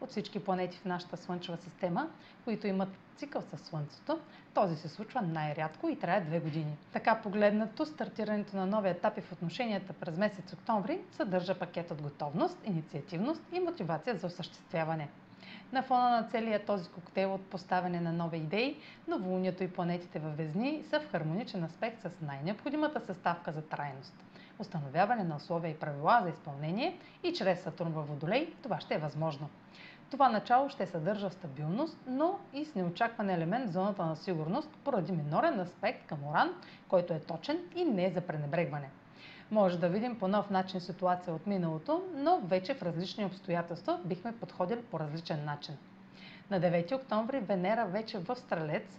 От всички планети в нашата Слънчева система, които имат цикъл със Слънцето, този се случва най-рядко и трае две години. Така погледнато, стартирането на нови етапи в отношенията през месец октомври съдържа пакет от готовност, инициативност и мотивация за осъществяване. На фона на целия този коктейл от поставяне на нови идеи, новолунието и планетите във Везни са в хармоничен аспект с най-необходимата съставка за трайност. Установяване на условия и правила за изпълнение и чрез Сатурн във Водолей това ще е възможно. Това начало ще съдържа стабилност, но и с неочакван елемент в зоната на сигурност поради минорен аспект към Оран, който е точен и не е за пренебрегване. Може да видим по нов начин ситуация от миналото, но вече в различни обстоятелства бихме подходили по различен начин. На 9 октомври Венера вече в Стрелец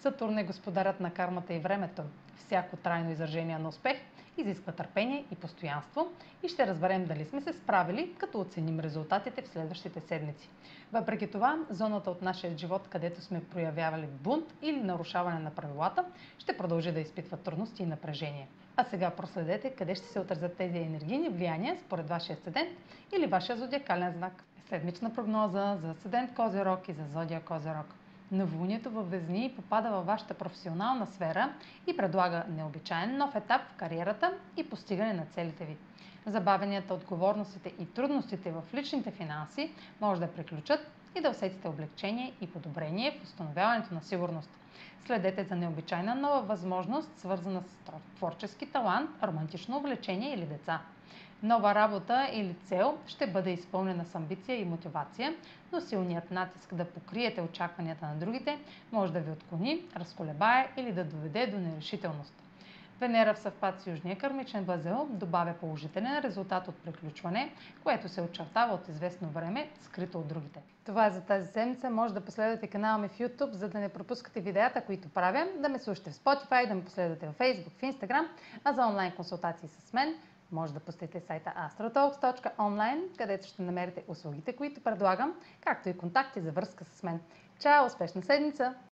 Сатурн е господарят на кармата и времето. Всяко трайно изражение на успех изисква търпение и постоянство и ще разберем дали сме се справили, като оценим резултатите в следващите седмици. Въпреки това, зоната от нашия живот, където сме проявявали бунт или нарушаване на правилата, ще продължи да изпитва трудности и напрежение. А сега проследете къде ще се отразят тези енергийни влияния според вашия седент или вашия зодиакален знак. Седмична прогноза за седент Козирог и за зодия Козирог. Новолунието във Везни попада във вашата професионална сфера и предлага необичайен нов етап в кариерата и постигане на целите ви. Забавенията, отговорностите и трудностите в личните финанси може да приключат и да усетите облегчение и подобрение в установяването на сигурност. Следете за необичайна нова възможност, свързана с творчески талант, романтично увлечение или деца. Нова работа или цел ще бъде изпълнена с амбиция и мотивация, но силният натиск да покриете очакванията на другите може да ви отклони, разколебае или да доведе до нерешителност. Венера в съвпад с Южния кърмичен възел добавя положителен резултат от приключване, което се очертава от известно време, скрито от другите. Това е за тази седмица. Може да последвате канала ми в YouTube, за да не пропускате видеята, които правя, да ме слушате в Spotify, да ме последвате в Facebook, в Instagram, а за онлайн консултации с мен може да посетите сайта astrotalks.online, където ще намерите услугите, които предлагам, както и контакти за връзка с мен. Чао! Успешна седмица!